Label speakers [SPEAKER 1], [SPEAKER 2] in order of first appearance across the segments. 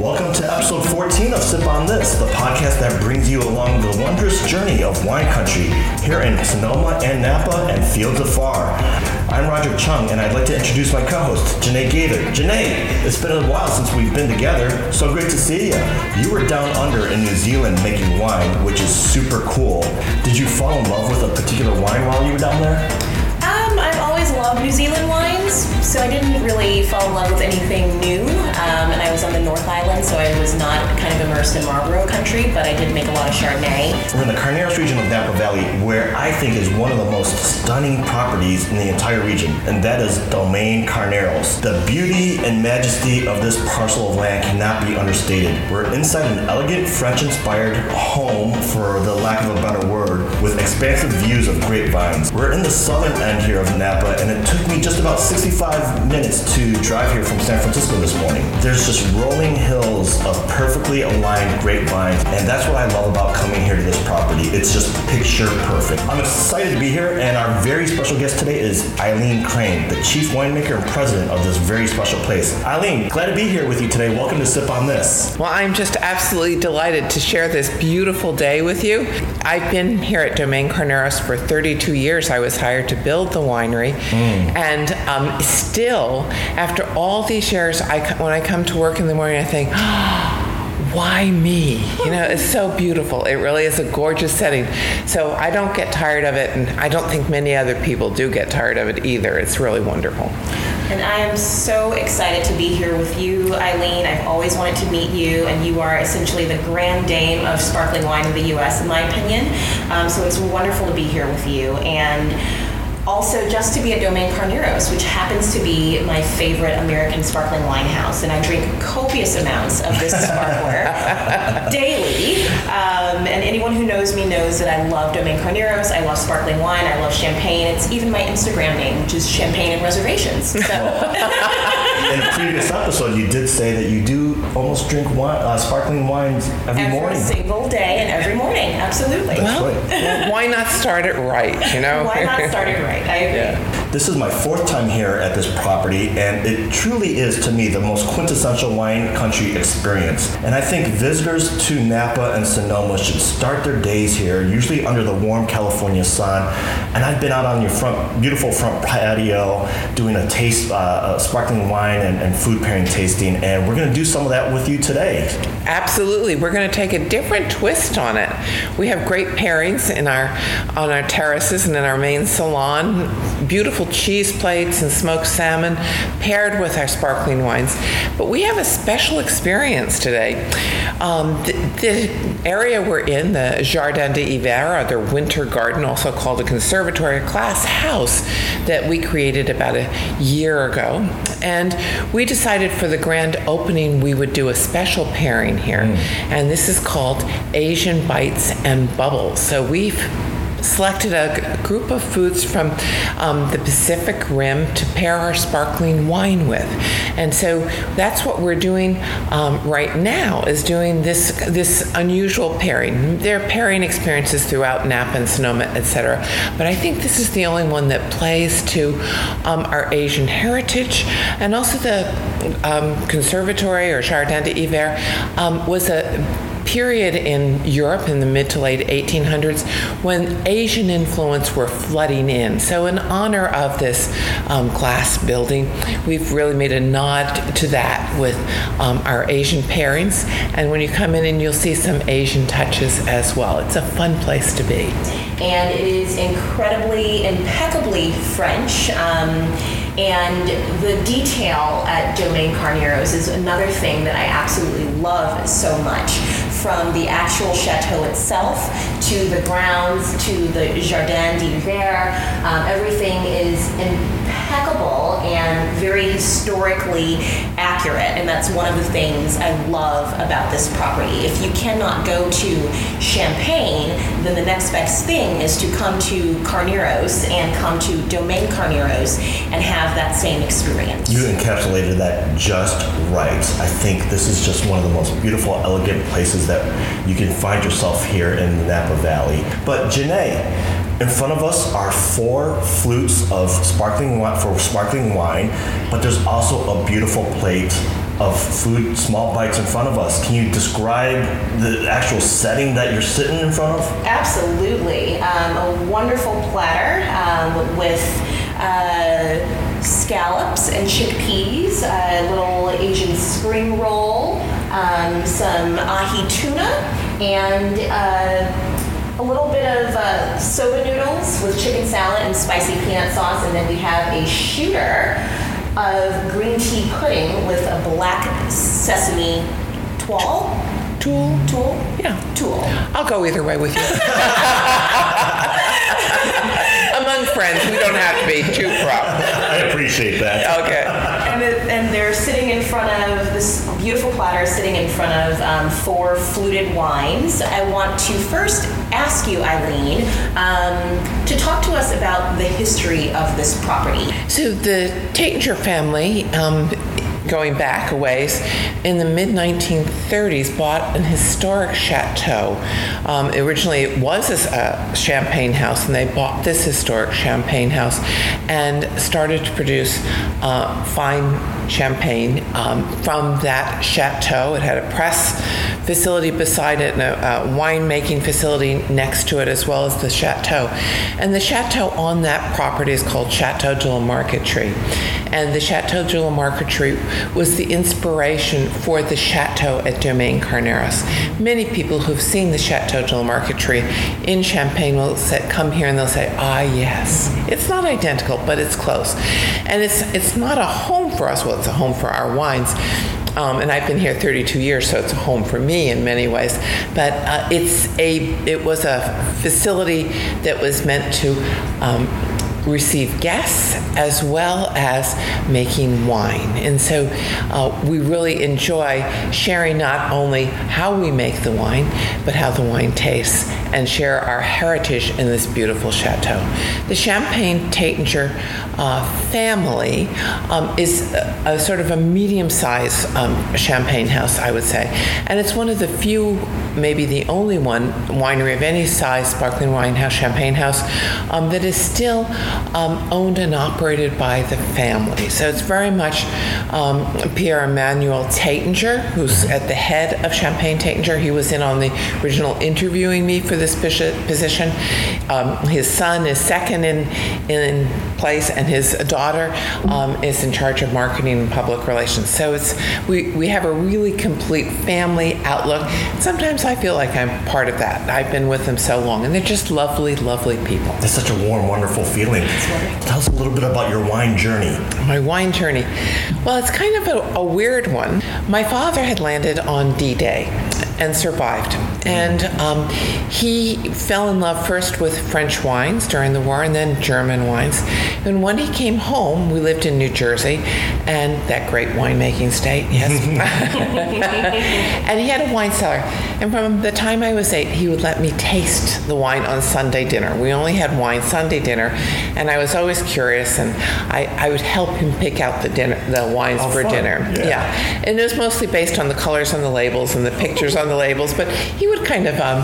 [SPEAKER 1] Welcome to episode 14 of Sip on This, the podcast that brings you along the wondrous journey of wine country here in Sonoma and Napa and fields afar. I'm Roger Chung, and I'd like to introduce my co-host, Janae Gaither. Janae, it's been a while since we've been together. So great to see you. You were down under in New Zealand making wine, which is super cool. Did you fall in love with a particular wine while you were down there?
[SPEAKER 2] Loved New Zealand wines, so I didn't really fall in love with anything new. Um, and I was on the North Island, so I was not kind of immersed in Marlborough country, but I did make a lot of Chardonnay.
[SPEAKER 1] We're in the Carneros region of Napa Valley, where I think is one of the most stunning properties in the entire region, and that is Domaine Carneros. The beauty and majesty of this parcel of land cannot be understated. We're inside an elegant French-inspired home, for the lack of a better word, with expansive views of grapevines. We're in the southern end here of Napa, and it took me just about 65 minutes to drive here from San Francisco this morning. There's just rolling hills of perfectly aligned grapevines, and that's what I love about coming here to this property. It's just picture perfect. I'm excited to be here, and our very special guest today is Eileen Crane, the chief winemaker and president of this very special place. Eileen, glad to be here with you today. Welcome to Sip on This.
[SPEAKER 3] Well, I'm just absolutely delighted to share this beautiful day with you. I've been here at Domaine Carneros for 32 years. I was hired to build the winery, mm. And um, still, after all these years, I when I come to work in the morning, I think. Why me? You know, it's so beautiful. It really is a gorgeous setting. So I don't get tired of it, and I don't think many other people do get tired of it either. It's really wonderful.
[SPEAKER 2] And I am so excited to be here with you, Eileen. I've always wanted to meet you, and you are essentially the grand dame of sparkling wine in the U.S., in my opinion. Um, so it's wonderful to be here with you. And also just to be at Domaine Carneros, which happens to be my favorite American sparkling wine house, and I drink copious amounts of this sparkler daily. Um, and anyone who knows me knows that I love Domaine Carneros. I love sparkling wine. I love champagne. It's even my Instagram name, which is Champagne and Reservations. So
[SPEAKER 1] In a previous episode, you did say that you do almost drink wine, uh, sparkling wines every,
[SPEAKER 2] every
[SPEAKER 1] morning.
[SPEAKER 2] Every single day and every morning, absolutely.
[SPEAKER 1] That's right.
[SPEAKER 3] Well, why not start it right? You know.
[SPEAKER 2] Why not start it right? I agree.
[SPEAKER 1] This is my fourth time here at this property, and it truly is to me the most quintessential wine country experience. And I think visitors to Napa and Sonoma should start their days here, usually under the warm California sun. And I've been out on your front, beautiful front patio, doing a taste, uh, a sparkling wine and, and food pairing tasting, and we're going to do some of that with you today.
[SPEAKER 3] Absolutely. We're going to take a different twist on it. We have great pairings in our on our terraces and in our main salon. Beautiful cheese plates and smoked salmon paired with our sparkling wines. But we have a special experience today. Um, the, the area we're in, the Jardin d'Hiver, or their winter garden, also called a conservatory, a glass house that we created about a year ago. And we decided for the grand opening we would do a special pairing here. Mm. And this is called Asian Bites and Bubbles. So we've selected a g- group of foods from um, the Pacific Rim to pair our sparkling wine with, and so that's what we're doing um, right now. Is doing this this unusual pairing. There are pairing experiences throughout Napa and Sonoma, etc. But I think this is the only one that plays to um, our Asian heritage, and also the um, Conservatory or Jardin d'Hiver um, was a period in Europe in the mid to late 1800s when Asian influence were flooding in. So, in honor of this um, glass building, we've really made a nod to that with um, our Asian pairings. And when you come in, and you'll see some Asian touches as well. It's a fun place to be.
[SPEAKER 2] and it is incredibly, impeccably French. Um, and the detail at Domaine Carneros is another thing that I absolutely love so much. From the actual chateau itself to the grounds to the Jardin d'Hiver, um, everything is impeccable and very historically accurate. And that's one of the things I love about this property. If you cannot go to Champagne, then the next best thing is to come to Carneros and come to Domaine Carneros and have that same experience.
[SPEAKER 1] You encapsulated that just right. I think this is just one of the most beautiful, elegant places that you can find yourself here in the Napa Valley. But Janae, in front of us are four flutes of sparkling wine for sparkling wine, but there's also a beautiful plate of food, small bites in front of us. Can you describe the actual setting that you're sitting in front of?
[SPEAKER 2] Absolutely. Um, a wonderful platter um, with uh, scallops and chickpeas, a little Asian spring roll, um, some ahi tuna, and uh, a little bit of uh, soba noodles with chicken salad and spicy peanut sauce, and then we have a shooter of green tea pudding with a black sesame tuile.
[SPEAKER 3] Tool.
[SPEAKER 2] Tool?
[SPEAKER 3] Yeah.
[SPEAKER 2] Tool.
[SPEAKER 3] I'll go either way with you. Among friends, we don't have to be too proud.
[SPEAKER 1] I appreciate that.
[SPEAKER 3] Okay.
[SPEAKER 2] And, and they're sitting in front of this beautiful platter, sitting in front of um, four fluted wines. I want to first ask you, Eileen, um, to talk to us about the history of this property.
[SPEAKER 3] So the Taittinger family, um, going back a ways, in the mid 1930s bought an historic chateau. Um, originally, it was a champagne house, and they bought this historic champagne house and started to produce uh, fine champagne um, from that chateau. It had a press facility beside it and a, a winemaking facility next to it, as well as the chateau. And the chateau on that property is called Chateau de la Marqueterie. And the Chateau de la Marqueterie was the inspiration for the chateau at Domaine Carneros. Many people who've seen the Chateau de la Marqueterie in Champagne will say, come here and they'll say, ah, yes. It's not identical, but it's close. And it's, it's not a home for us. Well, it's a home for our wines. Um, and I've been here 32 years, so it's a home for me in many ways. But uh, it's a it was a facility that was meant to um, receive guests as well as making wine. And so uh, we really enjoy sharing not only how we make the wine, but how the wine tastes and share our heritage in this beautiful chateau. The Champagne Taittinger uh, family um, is a, a, sort of a medium sized um, champagne house, I would say. And it's one of the few, maybe the only one, winery of any size, sparkling wine house, champagne house, um, that is still um, owned and operated by the family. So it's very much um, Pierre Emmanuel Taittinger, who's at the head of Champagne Taittinger. He was in on the original interviewing me for this position. Um, his son is second in, in place, and his daughter um, is in charge of marketing and public relations. So it's we, we have a really complete family outlook. Sometimes I feel like I'm part of that. I've been with them so long, and they're just lovely, lovely people.
[SPEAKER 1] It's such a warm, wonderful feeling. Tell us a little bit about your wine journey.
[SPEAKER 3] My wine journey. Well, it's kind of a, a weird one. My father had landed on D Day and survived. And um, he fell in love first with French wines during the war and then German wines. And when he came home, we lived in New Jersey and that great winemaking state, yes. and he had a wine cellar. And from the time I was eight, he would let me taste the wine on Sunday dinner. We only had wine Sunday dinner, and I was always curious, and I, I would help him pick out the dinner, the wines
[SPEAKER 1] Oh,
[SPEAKER 3] for
[SPEAKER 1] fun.
[SPEAKER 3] dinner.
[SPEAKER 1] Yeah.
[SPEAKER 3] and it was mostly based on the colors on the labels and the pictures on the labels. But he would kind of um,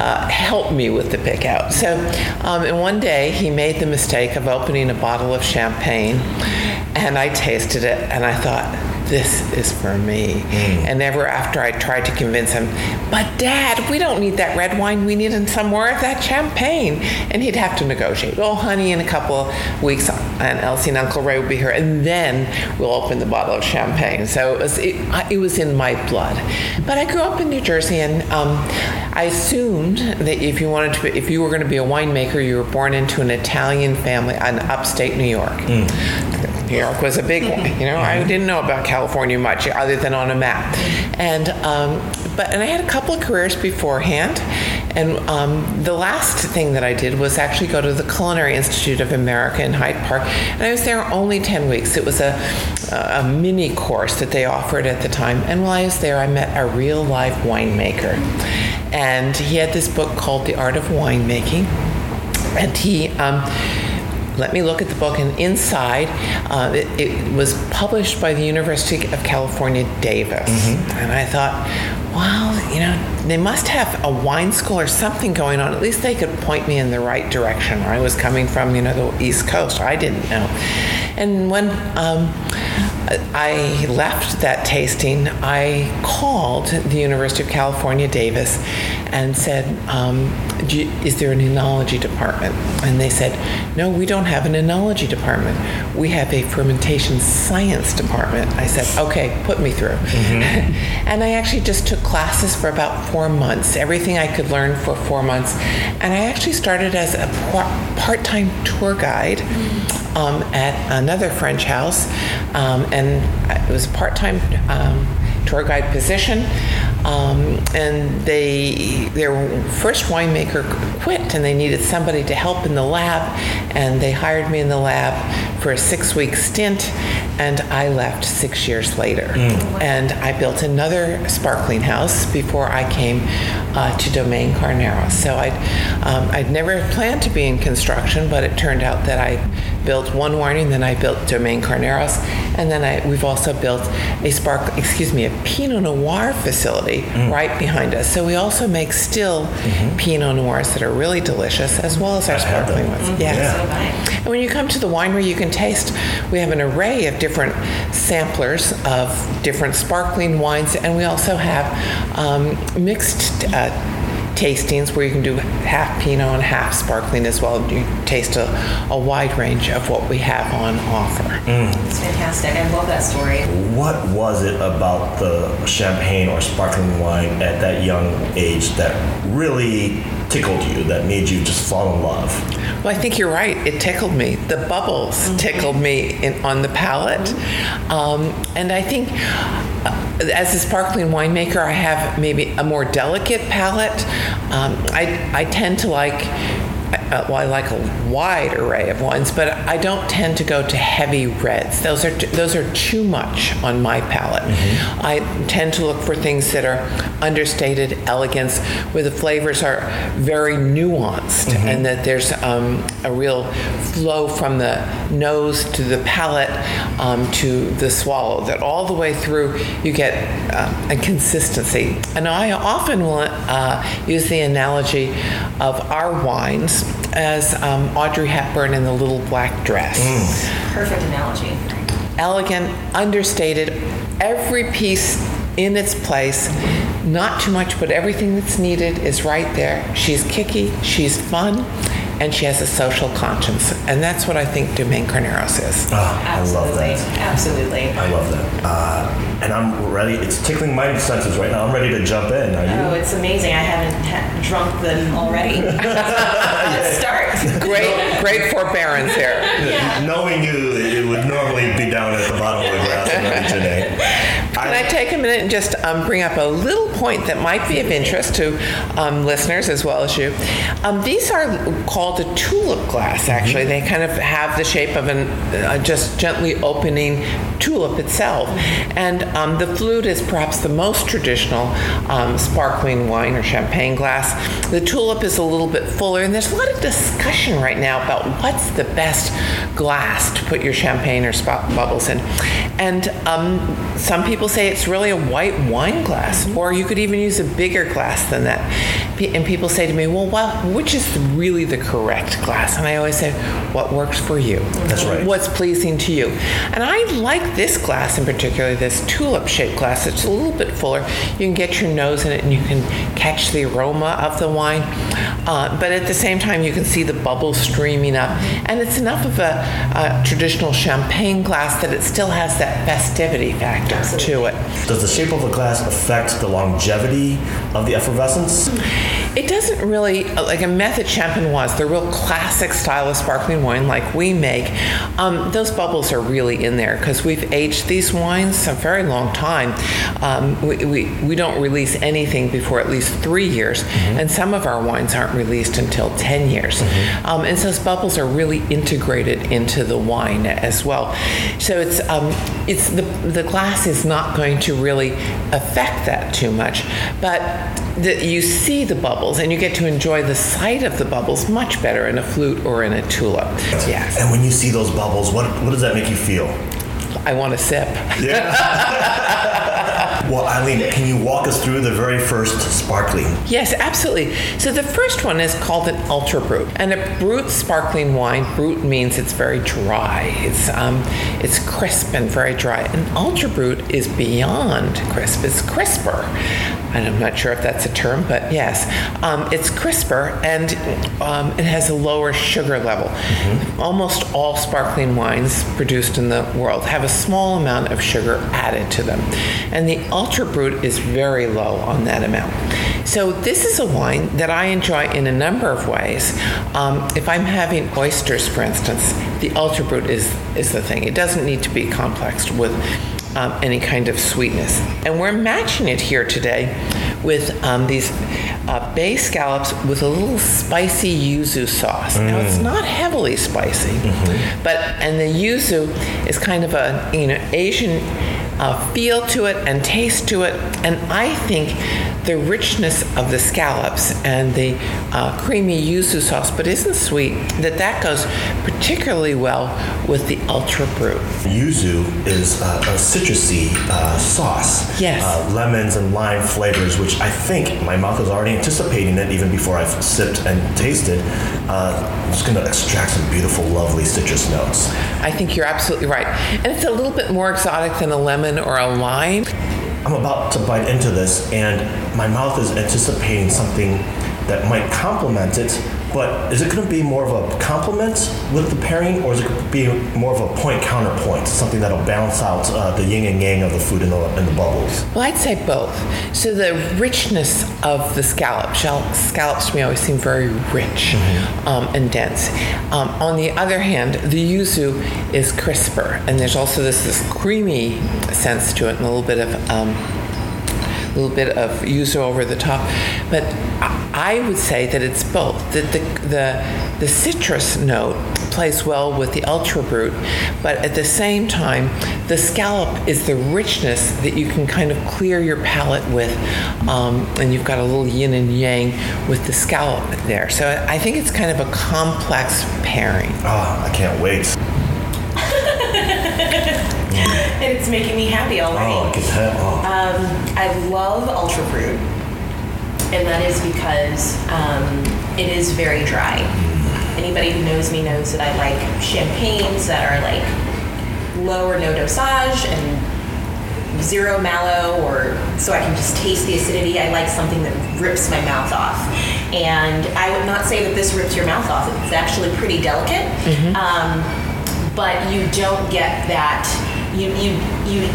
[SPEAKER 3] uh, help me with the pick out. So, um, and one day he made the mistake of opening a bottle of champagne, and I tasted it, and I thought. This is for me. And ever after I tried to convince him, but dad, we don't need that red wine. We need some more of that champagne. And he'd have to negotiate. Oh, honey, in a couple of weeks, and Elsie and Uncle Ray will be here, and then we'll open the bottle of champagne. So it was, it, it was in my blood. But I grew up in New Jersey, and um, I assumed that if you wanted to, be, if you were going to be a winemaker, you were born into an Italian family in upstate New York. New York was a big one. You know, I didn't know about California much other than on a map. And um, but and I had a couple of careers beforehand. And um, the last thing that I did was actually go to the Culinary Institute of America in Hyde Park, and I was there only ten weeks. It was a a mini course that they offered at the time. And while I was there, I met a real live winemaker, and he had this book called The Art of Winemaking, and he. Um, let me look at the book, and inside, uh, it, it was published by the University of California, Davis. And I thought, well, you know, they must have a wine school or something going on. At least they could point me in the right direction. Where I was coming from, you know, the East Coast. I didn't know. And when um, I left that tasting. I called the University of California, Davis, and said, um, you, "Is there an enology department?" And they said, "No, we don't have an enology department. We have a fermentation science department." I said, "Okay, put me through." and I actually just took classes for about four months, everything I could learn for four months, and I actually started as a part-time tour guide um, at another French house, um, and it was a part-time um, tour guide position. Um, and they their first winemaker quit, and they needed somebody to help in the lab, and they hired me in the lab for a six-week stint, and I left six years later. Mm. And I built another sparkling house before I came uh, to Domaine Carneros. So I'd um, I'd never planned to be in construction, but it turned out that I built one and then I built Domaine Carneros, and then I, we've also built a spark, excuse me, a Pinot Noir facility mm. right behind us. So we also make still mm-hmm. Pinot Noirs that are really delicious, as well as our sparkling ones.
[SPEAKER 1] Mm-hmm. Yes.
[SPEAKER 2] Yeah.
[SPEAKER 3] And when you come to the winery, you can taste. We have an array of different samplers of different sparkling wines, and we also have um, mixed. Uh, tastings where you can do half Pinot and half sparkling as well. You taste a, a wide range of what we have on offer.
[SPEAKER 2] Mm. It's fantastic. I love that story.
[SPEAKER 1] What was it about the champagne or sparkling wine at that young age that really tickled you, that made you just fall in love?
[SPEAKER 3] Well, I think you're right. It tickled me. The bubbles mm-hmm. tickled me in, on the palate. Mm-hmm. Um, and I think as a sparkling winemaker, I have maybe a more delicate palate. Um, I, I tend to like uh, well, I like a wide array of wines, but I don't tend to go to heavy reds. Those are those are too much on my palate. Mm-hmm. I tend to look for things that are understated elegance, where the flavors are very nuanced, mm-hmm. and that there's um, a real flow from the nose to the palate um, to the swallow. That all the way through you get uh, a consistency. And I often will uh, use the analogy of our wines as um, Audrey Hepburn in the little black dress.
[SPEAKER 2] Mm. Perfect analogy.
[SPEAKER 3] Elegant, understated, every piece in its place. Not too much, but everything that's needed is right there. She's kicky, she's fun, and she has a social conscience. And that's what I think Domaine Carneros is.
[SPEAKER 1] Oh, I love that.
[SPEAKER 2] Absolutely.
[SPEAKER 1] I love that. Uh, and I'm ready. It's tickling my senses right now. I'm ready to jump in. Are you?
[SPEAKER 2] Oh, it's amazing. I haven't ha- drunk them already. Let's start.
[SPEAKER 3] Great, great forbearance here.
[SPEAKER 1] Yeah. Knowing you, it would normally be down at the bottom of the glass today.
[SPEAKER 3] Can I take a minute and just um, bring up a little point that might be of interest to um, listeners as well as you? Um, these are called a tulip glass, actually. Mm-hmm. They kind of have the shape of an uh, just gently opening tulip itself. And um, the flute is perhaps the most traditional um, sparkling wine or champagne glass. The tulip is a little bit fuller, and there's a lot of discussion right now about what's the best glass to put your champagne or spot bubbles in. And um, some people say it's really a white wine glass, or you could even use a bigger glass than that. And people say to me, well, well, which is really the correct glass? And I always say, what works for you?
[SPEAKER 1] That's right.
[SPEAKER 3] What's pleasing to you? And I like this glass in particular, this tulip shaped glass. It's a little bit fuller. You can get your nose in it and you can catch the aroma of the wine. Uh, but at the same time, you can see the bubbles streaming up. And it's enough of a, a traditional champagne glass that it still has that festivity factor Absolutely. to it.
[SPEAKER 1] Does the shape of the glass affect the longevity of the effervescence?
[SPEAKER 3] It doesn't really, like a method champenoise, the real classic style of sparkling wine like we make, um, those bubbles are really in there because we've aged these wines a very long time. Um, we, we, we, don't release anything before at least three years, mm-hmm. and some of our wines aren't released until 10 years. Mm-hmm. Um, and so those bubbles are really integrated into the wine as well. So it's, um, it's the, the glass is not going to really affect that too much, but the, you see the bubbles and you get to enjoy the sight of the bubbles much better in a flute or in a tulip. Yes.
[SPEAKER 1] And when you see those bubbles, what, what does that make you feel?
[SPEAKER 3] I want to sip.
[SPEAKER 1] Yeah. Well, Eileen, can you walk us through the very first sparkling?
[SPEAKER 3] Yes, absolutely. So the first one is called an Ultra Brut, and a Brut sparkling wine. Brut means it's very dry. It's um, it's crisp and very dry. An Ultra Brut is beyond crisp. It's crisper. And I'm not sure if that's a term, but yes, um, it's crisper and um, it has a lower sugar level. Mm-hmm. Almost all sparkling wines produced in the world have a small amount of sugar added to them, and the Ultra Brut is very low on that amount. So this is a wine that I enjoy in a number of ways. Um, if I'm having oysters, for instance, the Ultra Brut is is the thing. It doesn't need to be complexed with um, any kind of sweetness. And we're matching it here today with um, these uh, bay scallops with a little spicy yuzu sauce. Mm. Now it's mm. not heavily spicy, mm-hmm. but and the yuzu is kind of a you know Asian uh, feel to it and taste to it, and I think the richness of the scallops and the uh, creamy yuzu sauce, but isn't sweet, that that goes particularly well with the Ultra Brut.
[SPEAKER 1] Yuzu is uh, a citrusy uh, sauce.
[SPEAKER 3] Yes.
[SPEAKER 1] Uh, lemons and lime flavors, which I think my mouth is already anticipating it even before I've sipped and tasted. Uh, I'm just going to extract some beautiful, lovely citrus notes.
[SPEAKER 3] I think you're absolutely right. And it's a little bit more exotic than a lemon or a lime.
[SPEAKER 1] I'm about to bite into this, and my mouth is anticipating something that might complement it but is it going to be more of a complement with the pairing, or is it going to be more of a point counterpoint, something that'll balance out uh, the yin and yang of the food in the, in the bubbles?
[SPEAKER 3] Well, I'd say both. So the richness of the scallop, scallops to me always seem very rich mm-hmm. um, and dense. Um, on the other hand, the yuzu is crisper, and there's also this, this creamy sense to it, and a little bit of um, a little bit of yuzu over the top. But I would say that it's both. That the, the, the citrus note plays well with the ultra brut, but at the same time, the scallop is the richness that you can kind of clear your palate with, um, and you've got a little yin and yang with the scallop there. So I think it's kind of a complex pairing.
[SPEAKER 1] Oh, I can't wait.
[SPEAKER 2] and it's making me happy already.
[SPEAKER 1] Oh, get that. Oh.
[SPEAKER 2] Um, I love Ultra Brut, and that is because um, it is very dry. Anybody who knows me knows that I like champagnes that are like low or no dosage and zero malo, or so I can just taste the acidity. I like something that rips my mouth off. And I would not say that this rips your mouth off. It's actually pretty delicate. Mm-hmm. Um, but you don't get that you you you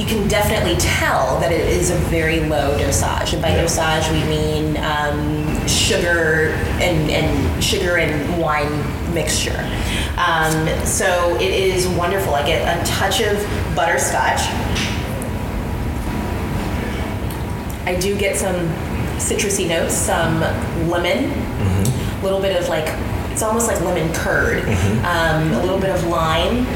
[SPEAKER 2] you can definitely tell that it is a very low dosage. And by yeah. dosage, we mean um, sugar and, and sugar and wine mixture. Um, so it is wonderful. I get a touch of butterscotch. I do get some citrusy notes, some lemon, a mm-hmm. little bit of like it's almost like lemon curd, mm-hmm. um, a little bit of lime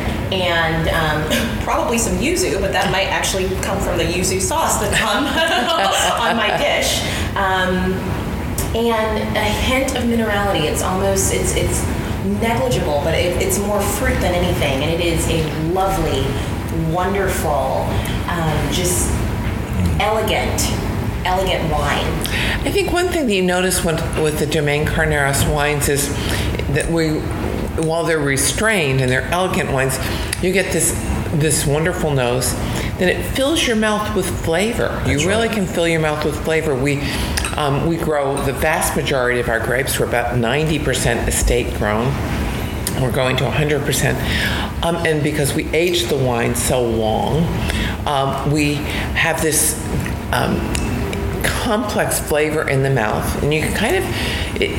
[SPEAKER 2] and um, probably some yuzu, but that might actually come from the yuzu sauce that's on, on my dish. Um, and a hint of minerality. It's almost it's it's negligible, but it, it's more fruit than anything, and it is a lovely, wonderful, um, just elegant elegant wine.
[SPEAKER 3] I think one thing that you notice with, with the Domaine Carneros wines is that we while they're restrained and they're elegant wines, you get this this wonderful nose. Then it fills your mouth with flavor. That's you really right. can fill your mouth with flavor. We um, we grow the vast majority of our grapes. We're about ninety percent estate grown. We're going to 100%. Um, and because we age the wine so long, um, we have this um, complex flavor in the mouth. And you can kind of, it,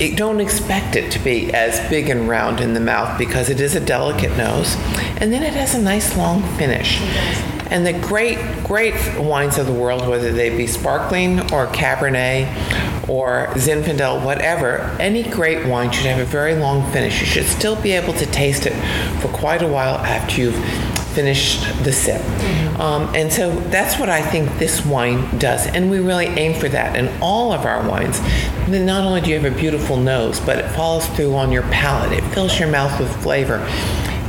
[SPEAKER 3] it, don't expect it to be as big and round in the mouth because it is a delicate nose. And then it has a nice long finish. And the great, great wines of the world, whether they be sparkling or Cabernet or Zinfandel, whatever, any great wine should have a very long finish. You should still be able to taste it for quite a while after you've finished the sip. Mm-hmm. Um, and so that's what I think this wine does. And we really aim for that in all of our wines. Not only do you have a beautiful nose, but it follows through on your palate. It fills your mouth with flavor.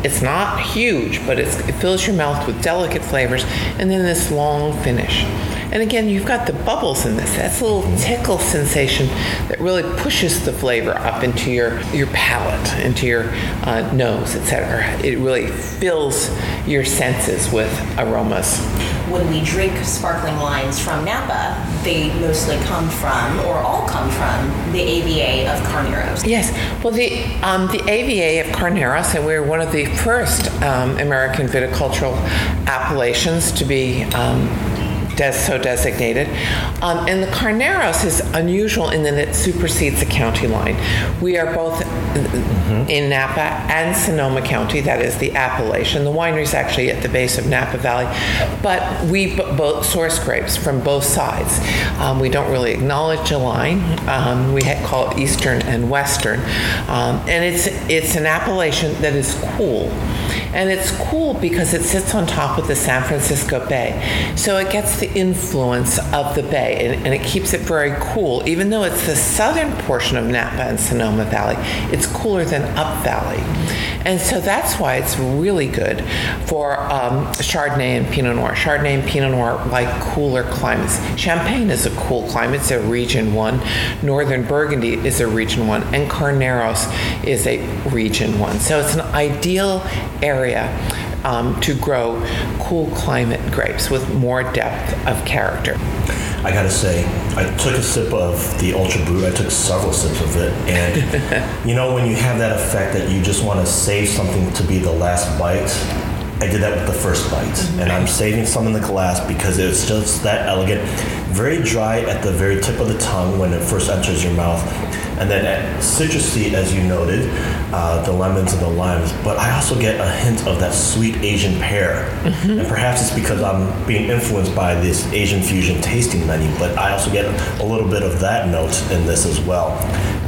[SPEAKER 3] It's not huge, but it's, it fills your mouth with delicate flavors, and then this long finish. And again, you've got the bubbles in this. That's a little tickle sensation that really pushes the flavor up into your, your palate, into your uh, nose, etc. It really fills your senses with aromas.
[SPEAKER 2] When we drink sparkling wines from Napa, they mostly come from, or all come from, the AVA of Carneros.
[SPEAKER 3] Yes, well, the um, the AVA of Carneros, and we're one of the first um, American viticultural appellations to be. Um, des- so designated. Um, and the Carneros is unusual in that it supersedes the county line. We are both in Napa and Sonoma County, that is the appellation. The winery is actually at the base of Napa Valley, but we b- both source grapes from both sides. Um, we don't really acknowledge a line. Um, we ha- call it Eastern and Western, um, and it's it's an appellation that is cool. And it's cool because it sits on top of the San Francisco Bay. So it gets the influence of the bay and, and, it keeps it very cool. Even though it's the southern portion of Napa and Sonoma Valley, it's cooler than Up Valley. And so that's why it's really good for um, Chardonnay and Pinot Noir. Chardonnay and Pinot Noir like cooler climates. Champagne is a cool climate, it's a region one. Northern Burgundy is a region one. And Carneros is a region one. So it's an ideal area um, to grow cool climate grapes with more depth of character.
[SPEAKER 1] I gotta say, I took a sip of the Ultra Brut. I took several sips of it, and you know when you have that effect that you just want to save something to be the last bite. I did that with the first bite, and I'm saving some in the glass because it's just that elegant, very dry at the very tip of the tongue when it first enters your mouth, and then citrusy, as you noted, uh, the lemons and the limes. But I also get a hint of that sweet Asian pear, mm-hmm. and perhaps it's because I'm being influenced by this Asian fusion tasting menu. But I also get a little bit of that note in this as well,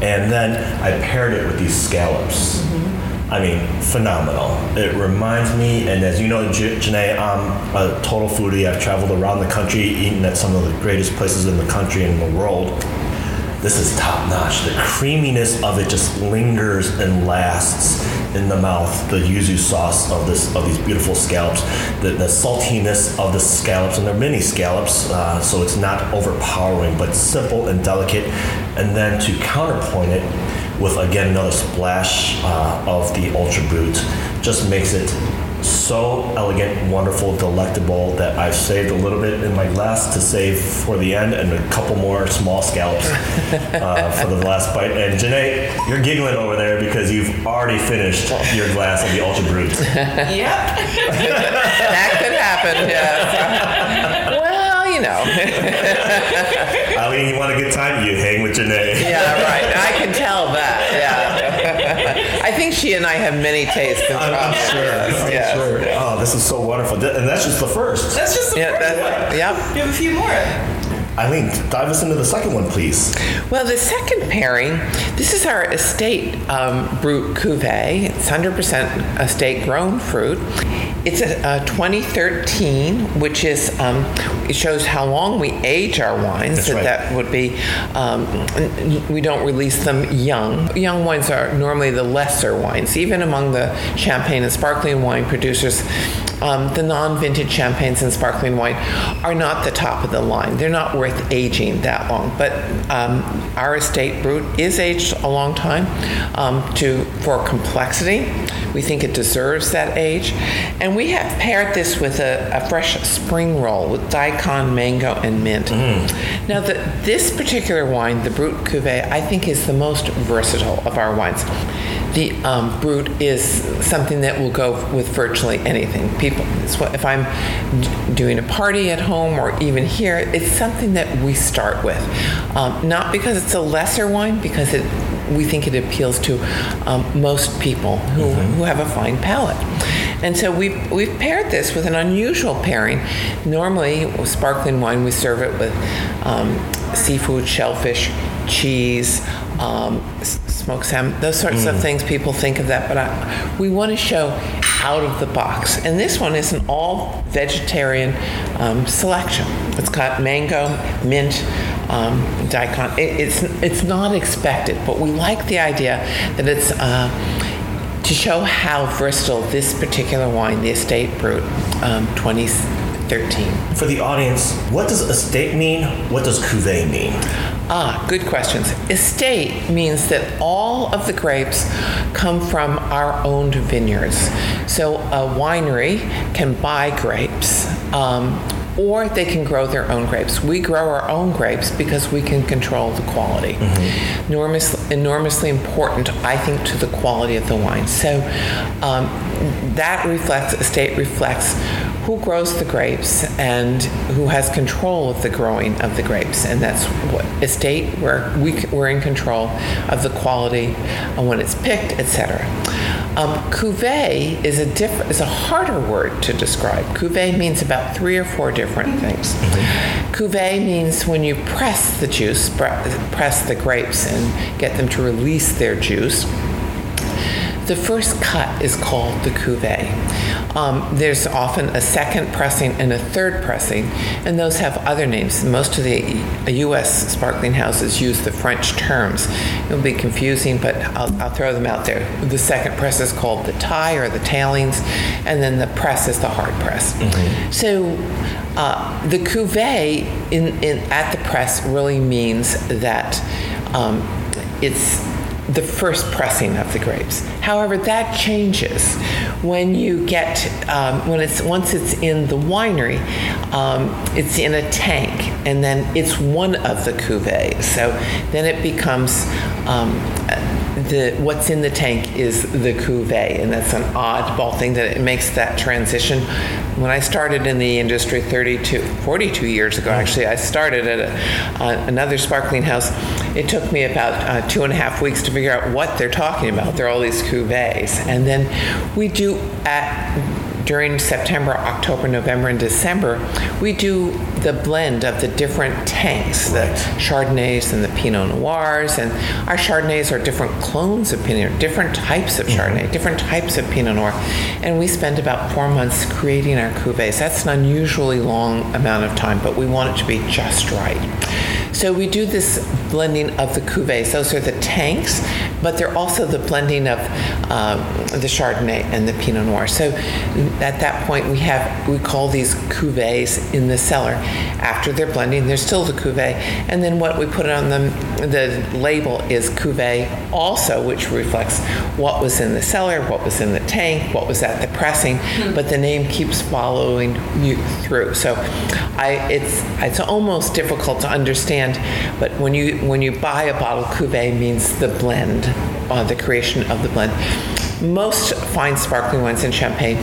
[SPEAKER 1] and then I paired it with these scallops. Mm-hmm. I mean, phenomenal. It reminds me, and as you know, J- Janae, I'm a total foodie. I've traveled around the country, eaten at some of the greatest places in the country and the world. This is top notch. The creaminess of it just lingers and lasts in the mouth. The yuzu sauce of this of these beautiful scallops, the, the saltiness of the scallops, and they're mini scallops, uh, so it's not overpowering, but simple and delicate. And then to counterpoint it with again another splash uh, of the Ultra Brut, just makes it so elegant, wonderful, delectable that I've saved a little bit in my glass to save for the end and a couple more small scallops uh, for the last bite. And Janae, you're giggling over there because you've already finished your glass of the Ultra Brut.
[SPEAKER 2] yep.
[SPEAKER 3] that could happen, yes. Well, you know.
[SPEAKER 1] Eileen, you want a good time? You hang with Janae.
[SPEAKER 3] yeah, right. I can tell that, yeah. I think she and I have many tastes in
[SPEAKER 1] I'm, I'm sure. I'm
[SPEAKER 3] yes.
[SPEAKER 1] sure. Oh, this is so wonderful. And that's just the first.
[SPEAKER 2] That's just the
[SPEAKER 3] Yeah,
[SPEAKER 2] first
[SPEAKER 3] that-
[SPEAKER 2] one.
[SPEAKER 3] yep.
[SPEAKER 2] We have a few more.
[SPEAKER 1] Eileen, dive us into the second one, please.
[SPEAKER 3] Well, the second pairing, this is our estate um, Brut Cuvée. It's 100% estate grown fruit. It's a, a 2013, which is, um, it shows how long we age our wines.
[SPEAKER 1] That's
[SPEAKER 3] that
[SPEAKER 1] right.
[SPEAKER 3] that would be, um, we don't release them young. Young wines are normally the lesser wines. Even among the champagne and sparkling wine producers, um, the non-vintage champagnes and sparkling wine are not the top of the line. They're not worth aging that long. But um, our estate brut is aged a long time um, to for complexity. We think it deserves that age, and we have paired this with a, a fresh spring roll with daikon, mango, and mint. Now, the, this particular wine, the Brut Cuvée, I think is the most versatile of our wines. The um, Brut is something that will go with virtually anything. People, what, if I'm d- doing a party at home or even here, it's something that we start with. Um, not because it's a lesser wine, because it, we think it appeals to um, most people who, who have a fine palate. And so we've, we've paired this with an unusual pairing. Normally, with sparkling wine, we serve it with um, seafood, shellfish, cheese, um, s- smoked salmon, those sorts of things. People think of that, but I, we want to show out of the box. And this one is an all vegetarian um, selection. It's got mango, mint, um, daikon. It, it's it's not expected, but we like the idea that it's. Uh, to show how versatile this particular wine, the Estate Brut um, 2013.
[SPEAKER 1] For the audience, what does estate mean? What does cuvee mean?
[SPEAKER 3] Ah, good questions. Estate means that all of the grapes come from our owned vineyards. So a winery can buy grapes. Um, or they can grow their own grapes. We grow our own grapes because we can control the quality. Mm-hmm. Enormous, enormously important, I think, to the quality of the wine. So um, that reflects, estate reflects who grows the grapes and who has control of the growing of the grapes. And that's what estate, where we, we're in control of the quality and when it's picked, etc. Um, cuvee is a diff- is a harder word to describe. Cuvee means about three or four different things. Mm-hmm. Cuvee means when you press the juice, press the grapes, and get them to release their juice the first cut is called the cuvee. Um, there's often a second pressing and a third pressing, and those have other names. Most of the U.S. sparkling houses use the French terms. It'll be confusing, but I'll, I'll throw them out there. The second press is called the taille or the tailings, and then the press is the hard press. Mm-hmm. So uh, the cuvee in, in, at the press really means that um, it's the first pressing of the grapes. However, that changes when you get um, when it's once it's in the winery, um, it's in a tank, and then it's one of the cuvées. So then it becomes um, the what's in the tank is the cuvee, and that's an oddball thing that it makes that transition. When I started in the industry 32, 42 years ago, actually, I started at a, uh, another sparkling house. It took me about uh, two and a half weeks to figure out what they're talking about. There are all these cuvées, and then we do at during September, October, November, and December, we do the blend of the different tanks, the Chardonnays and the Pinot Noirs, and our Chardonnays are different clones of Pinot, different types of Chardonnay, different types of Pinot Noir, and we spend about four months creating our cuvées. That's an unusually long amount of time, but we want it to be just right. So we do this blending of the cuvées. Those are the tanks, but they're also the blending of um, the Chardonnay and the Pinot Noir. So at that point, we have we call these cuvées in the cellar. After they're blending, they're still the cuvée, and then what we put on them, the label is cuvée also, which reflects what was in the cellar, what was in the tank, what was at the pressing, mm-hmm. but the name keeps following you through. So I, it's it's almost difficult to understand but when you when you buy a bottle, cuvee means the blend, uh, the creation of the blend. Most fine sparkling wines and champagne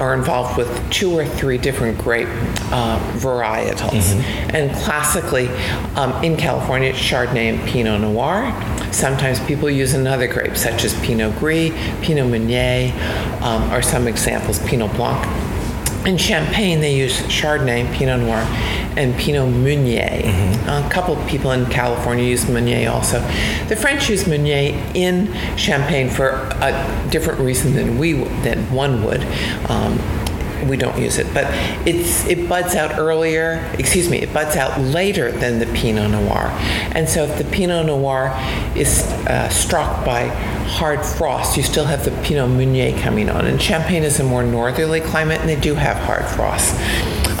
[SPEAKER 3] are involved with two or three different grape uh, varietals. Mm-hmm. And classically, um, in California, it's Chardonnay and Pinot Noir. Sometimes people use another grape, such as Pinot Gris, Pinot Meunier, um, or some examples, Pinot Blanc. In Champagne, they use Chardonnay, Pinot Noir, and Pinot Meunier. Mm-hmm. A couple of people in California use Meunier also. The French use Meunier in Champagne for a different reason than we than one would. Um, we don't use it, but it's it buds out earlier. Excuse me, it buds out later than the Pinot Noir, and so if the Pinot Noir is uh, struck by hard frost, you still have the Pinot Meunier coming on. And Champagne is a more northerly climate, and they do have hard frost.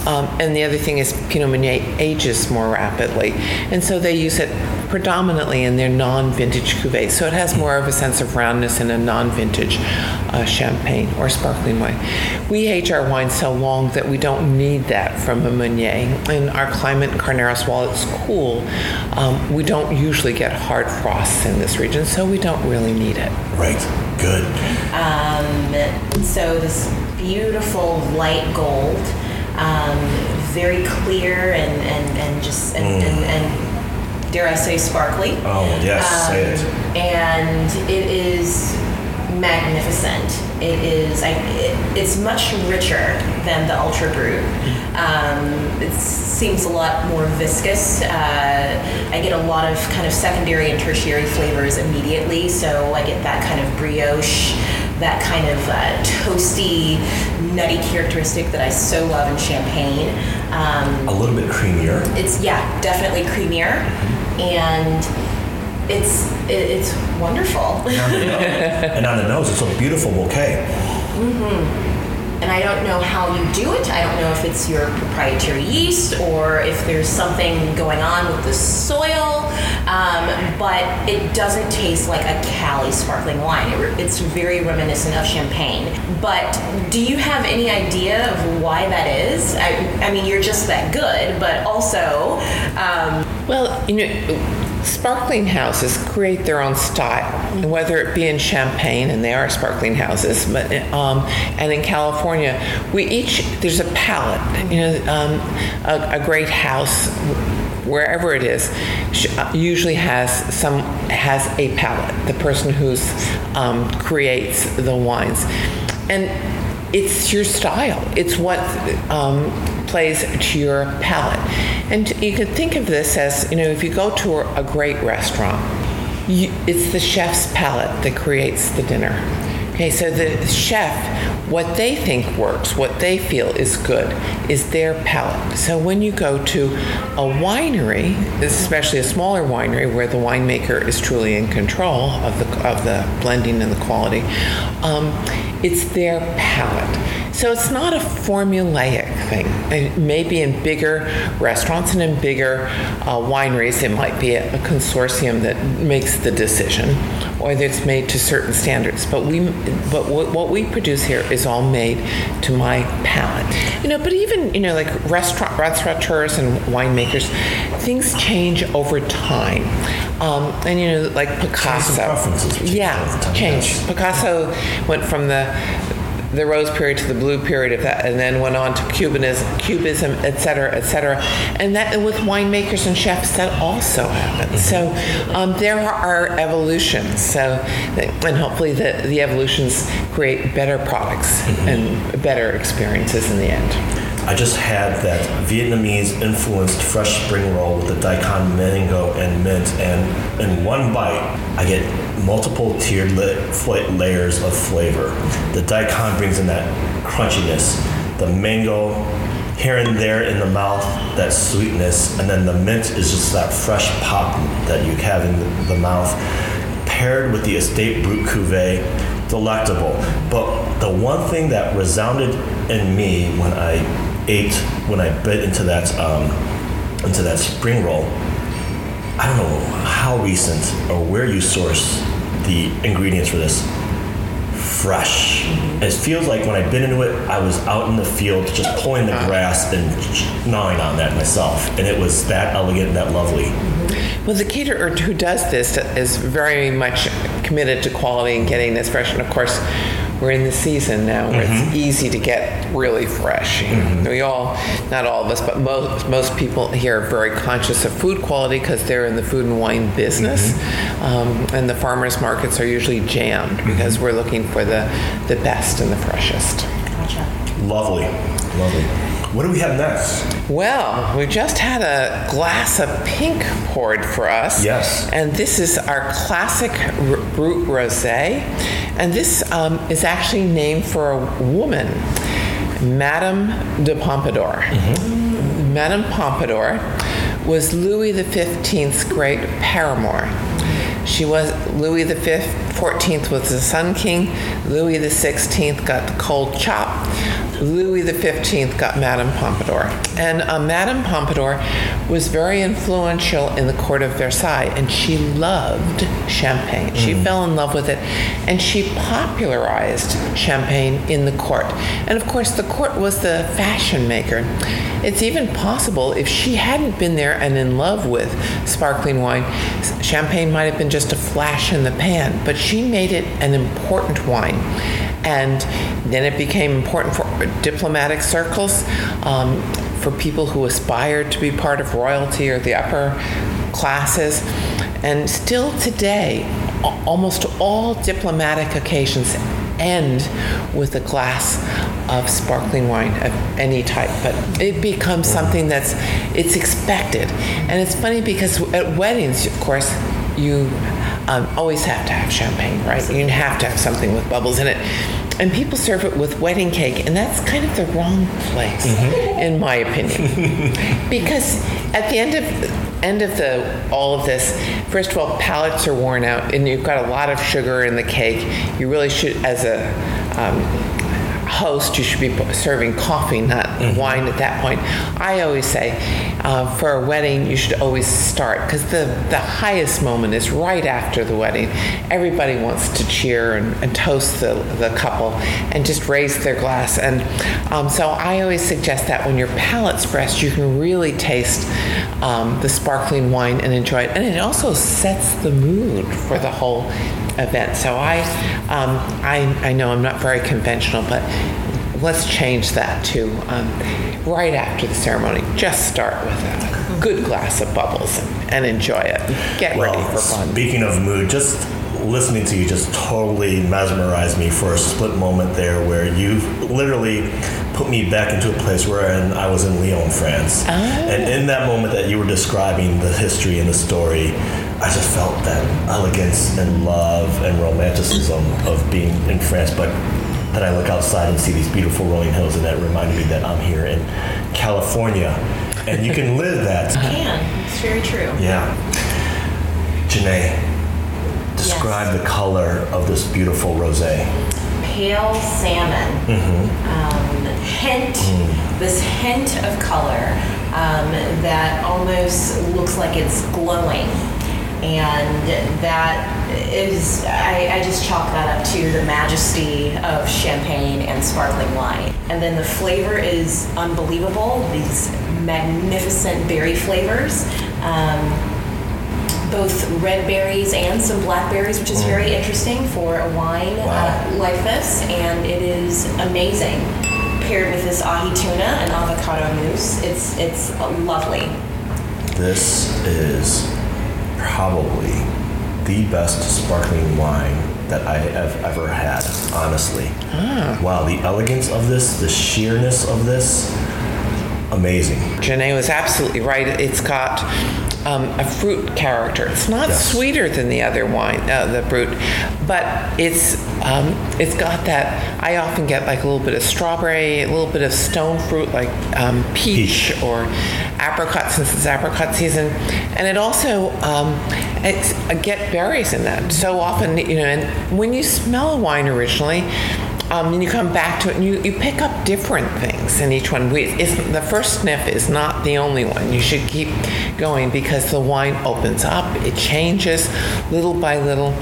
[SPEAKER 3] Um, and the other thing is Pinot Meunier ages more rapidly, and so they use it predominantly in their non-vintage cuvées. So it has more of a sense of roundness in a non-vintage uh, champagne or sparkling wine. We age our wine so long that we don't need that from a Meunier. In our climate in Carneros, while it's cool, um, we don't usually get hard frosts in this region, so we don't really need it.
[SPEAKER 1] Right. Good.
[SPEAKER 2] Um, so this beautiful light gold um, very clear and, and, and just and, mm. and, and, dare I say sparkly.
[SPEAKER 1] Oh yes, um, say it.
[SPEAKER 2] And it is magnificent. It is. I, it, it's much richer than the Ultra Brut. Um, it seems a lot more viscous. Uh, I get a lot of kind of secondary and tertiary flavors immediately. So I get that kind of brioche that kind of uh, toasty, nutty characteristic that I so love in champagne. Um,
[SPEAKER 1] a little bit creamier.
[SPEAKER 2] It's yeah, definitely creamier, mm-hmm. And it's it, it's wonderful.
[SPEAKER 1] And on, the nose, and on the nose, it's a beautiful bouquet.
[SPEAKER 2] and I don't know how you do it. I don't know if it's your proprietary yeast or if there's something going on with the soil, um, but it doesn't taste like a Cali sparkling wine. It, it's very reminiscent of champagne. But do you have any idea of why that is? I, I mean, you're just that good, but also, um,
[SPEAKER 3] Well, you know, sparkling houses create their own style, whether it be in Champagne, and they are sparkling houses, but um, and in California, we each there's a palette. You know, um, a, a great house. Wherever it is, uh, usually has some has a palette. The person who's um, creates the wines, and it's your style. It's what um, plays to your palate. And you could think of this as, you know, if you go to a great restaurant, you, it's the chef's palate that creates the dinner. Okay, so the chef, what they think works, what they feel is good, is their palate. So when you go to a winery, especially a smaller winery where the winemaker is truly in control of the of the blending and the quality, um, it's their palate. So it's not a formulaic thing. It maybe in bigger restaurants and in bigger uh, wineries, it might be a, a consortium that makes the decision, or that it's made to certain standards. But we, but what, what we produce here is all made to my palate. You know, but even you know, like restaurant restaurateurs and winemakers, things change over time. Um, and you know, like Picasso. yeah, change.
[SPEAKER 1] yes.
[SPEAKER 3] Picasso went from the the rose period to the blue period of that, and then went on to Cubanism, Cubism, et cetera, et cetera. And that with winemakers and chefs, that also happens. So um, there are evolutions. So, and hopefully the, the evolutions create better products and better experiences in the end.
[SPEAKER 1] I just had that Vietnamese influenced fresh spring roll with the daikon mango and mint, and in one bite, I get multiple tiered layers of flavor. The daikon brings in that crunchiness, the mango here and there in the mouth, that sweetness, and then the mint is just that fresh pop that you have in the, mouth, paired with the estate brut cuvee delectable. But the one thing that resounded in me when I ate, when I bit into that, um, into that spring roll, I don't know how recent or where you source the ingredients for this. Fresh. Mm-hmm. It feels like when I bit into it, I was out in the field just pulling the grass and gnawing on that myself, and it was that elegant, and that lovely. Mm-hmm.
[SPEAKER 3] Well, the caterer who does this is very much committed to quality and getting this fresh. And of course, we're in the season now where it's mm-hmm. easy to get really fresh. You know. Mm-hmm. We all, not all of us, but most most people here are very conscious of food quality because they're in the food and wine business, mm-hmm. um, and the farmers markets are usually jammed because we're looking for the the best and the freshest.
[SPEAKER 2] gotcha.
[SPEAKER 1] Lovely, lovely. What do we have next?
[SPEAKER 3] Well, we just had a glass of pink poured for us.
[SPEAKER 1] Yes.
[SPEAKER 3] And this is our classic R- Brut Rosé. And this um, is actually named for a woman, Madame de Pompadour. Madame Pompadour was Louis XV's great paramour. She was Louis the Fifth, 14th was the Sun King. Louis the 16th got the cold chop. Louis the 15th got Madame Pompadour. And uh, Madame Pompadour was very influential in the court of Versailles, and she loved champagne. She fell in love with it, and she popularized champagne in the court. And of course, the court was the fashion maker. It's even possible if she hadn't been there and in love with sparkling wine, champagne might have been just a flash in the pan, but she made it an important wine. And then it became important for diplomatic circles, um, for people who aspired to be part of royalty or the upper classes. And still today, almost all diplomatic occasions end with a glass of sparkling wine of any type but it becomes something that's it's expected and it's funny because at weddings of course you um, always have to have champagne right you have to have something with bubbles in it and people serve it with wedding cake and that's kind of the wrong place in my opinion because at the end of end of the all of this, first of all, palates are worn out, and you've got a lot of sugar in the cake. You really should, as a um, host, you should be serving coffee, not mm-hmm. wine at that point. I always say uh, for a wedding, you should always start because the, the highest moment is right after the wedding. Everybody wants to cheer and, and toast the, the couple and just raise their glass. And um, so I always suggest that when your palate's pressed, you can really taste um, the sparkling wine and enjoy it. And it also sets the mood for the whole event. So I, um, I, I know I'm not very conventional, but let's change that to um, right after the ceremony. Just start with a good glass of bubbles and, and enjoy it. Get well, ready for fun.
[SPEAKER 1] Speaking of mood, just listening to you just totally mesmerized me for a split moment there where you literally put me back into a place where I was in Lyon, France. Oh. And in that moment that you were describing the history and the story, I just felt that elegance and love and romanticism of being in France. But then I look outside and see these beautiful rolling hills, and that reminded me that I'm here in California, and you can live that.
[SPEAKER 2] You can. It's very true.
[SPEAKER 1] Yeah. Janae, describe yes. the color of this beautiful rosé.
[SPEAKER 2] Pale salmon. Mm-hmm. Um, hint, mm. this hint of color um, that almost looks like it's glowing and that is I, I, just chalk that up to the majesty of champagne and sparkling wine. And then the flavor is unbelievable these magnificent berry flavors. Um, both red berries and some blackberries which is mm. very interesting for a wine uh, wow. uh, like this and it is amazing. Paired with this ahi tuna and avocado mousse it's it's lovely.
[SPEAKER 1] This is probably the best sparkling wine that I have ever had, honestly. Ah. Wow, the elegance of this, the sheerness of this, amazing.
[SPEAKER 3] Janae was absolutely right. It's got um, a fruit character. It's not yes. sweeter than the other wine, uh, the brut, but it's um, it's got that. I often get like a little bit of strawberry, a little bit of stone fruit like um, peach, peach, or apricot since it's apricot season, and it also um, it's, get berries in that. So often, you know, and when you smell a wine originally um, and you come back to it and you, you pick up different things in each one. We, the first sniff is not the only one. You should keep going because the wine opens up, it changes little by little.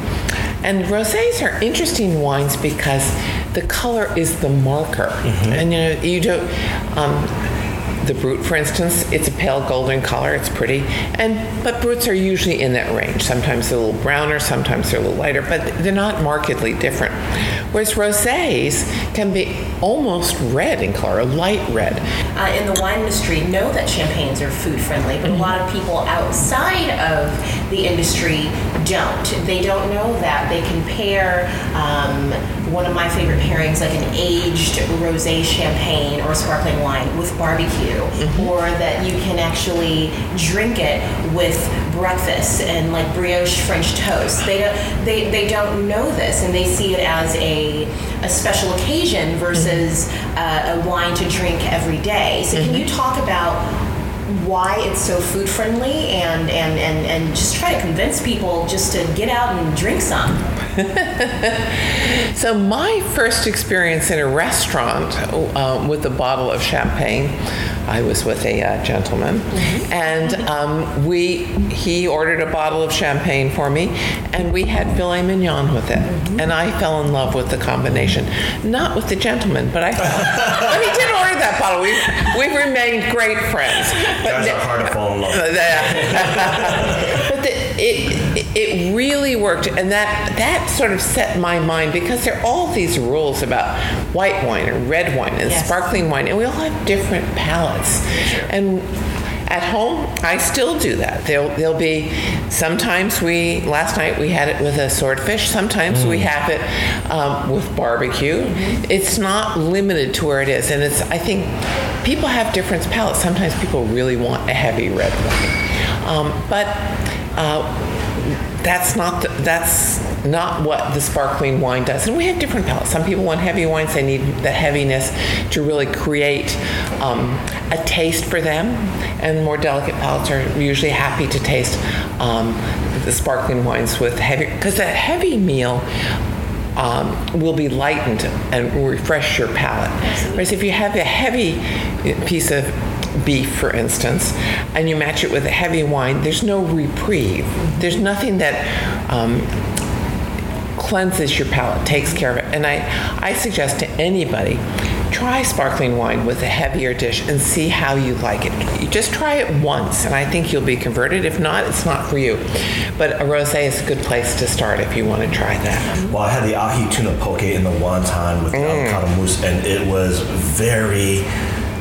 [SPEAKER 3] And rosés are interesting wines because the color is the marker. Mm-hmm. And you know, you don't. Um, the brut, for instance, it's a pale golden color. It's pretty, and but bruts are usually in that range. Sometimes they're a little browner, sometimes they're a little lighter, but they're not markedly different. Whereas rosés can be almost red in color, a light red.
[SPEAKER 2] Uh, in the wine industry, know that champagnes are food friendly, but mm-hmm. a lot of people outside of the industry don't. They don't know that they can pair. Um, one of my favorite pairings, like an aged rosé champagne or sparkling wine with barbecue, mm-hmm. or that you can actually drink it with breakfast and like brioche French toast. They don't, they, they don't know this and they see it as a, a special occasion versus mm-hmm. uh, a wine to drink every day. So, mm-hmm. can you talk about why it's so food friendly and, and, and, and just try to convince people just to get out and drink some.
[SPEAKER 3] so my first experience in a restaurant uh, with a bottle of champagne I was with a uh, gentleman, mm-hmm. and um, we he ordered a bottle of champagne for me, and we had filet mignon with it, mm-hmm. and I fell in love with the combination. Not with the gentleman, but I. but he did order that bottle. We we've remained great friends.
[SPEAKER 1] But Guys are hard to fall in love.
[SPEAKER 3] but the, it it really worked, and that that sort of set my mind because there are all these rules about white wine and red wine and yes. sparkling wine, and we all have different palates. And at home, I still do that. There'll, there'll be sometimes we last night we had it with a swordfish. Sometimes mm. we have it um, with barbecue. Mm-hmm. It's not limited to where it is, and it's I think people have different palates. Sometimes people really want a heavy red wine, um, but. Uh, that's not the, that's not what the sparkling wine does. And we have different palates. Some people want heavy wines; they need the heaviness to really create um, a taste for them. And more delicate palates are usually happy to taste um, the sparkling wines with heavy because a heavy meal um, will be lightened and refresh your palate. Whereas if you have a heavy piece of beef, for instance, and you match it with a heavy wine, there's no reprieve. There's nothing that um, cleanses your palate, takes care of it. And I, I suggest to anybody try sparkling wine with a heavier dish and see how you like it. You just try it once, and I think you'll be converted. If not, it's not for you. But a rosé is a good place to start if you want to try that.
[SPEAKER 1] Well, I had the ahi tuna poke in the wonton with
[SPEAKER 3] Mm.
[SPEAKER 1] avocado mousse, and it was very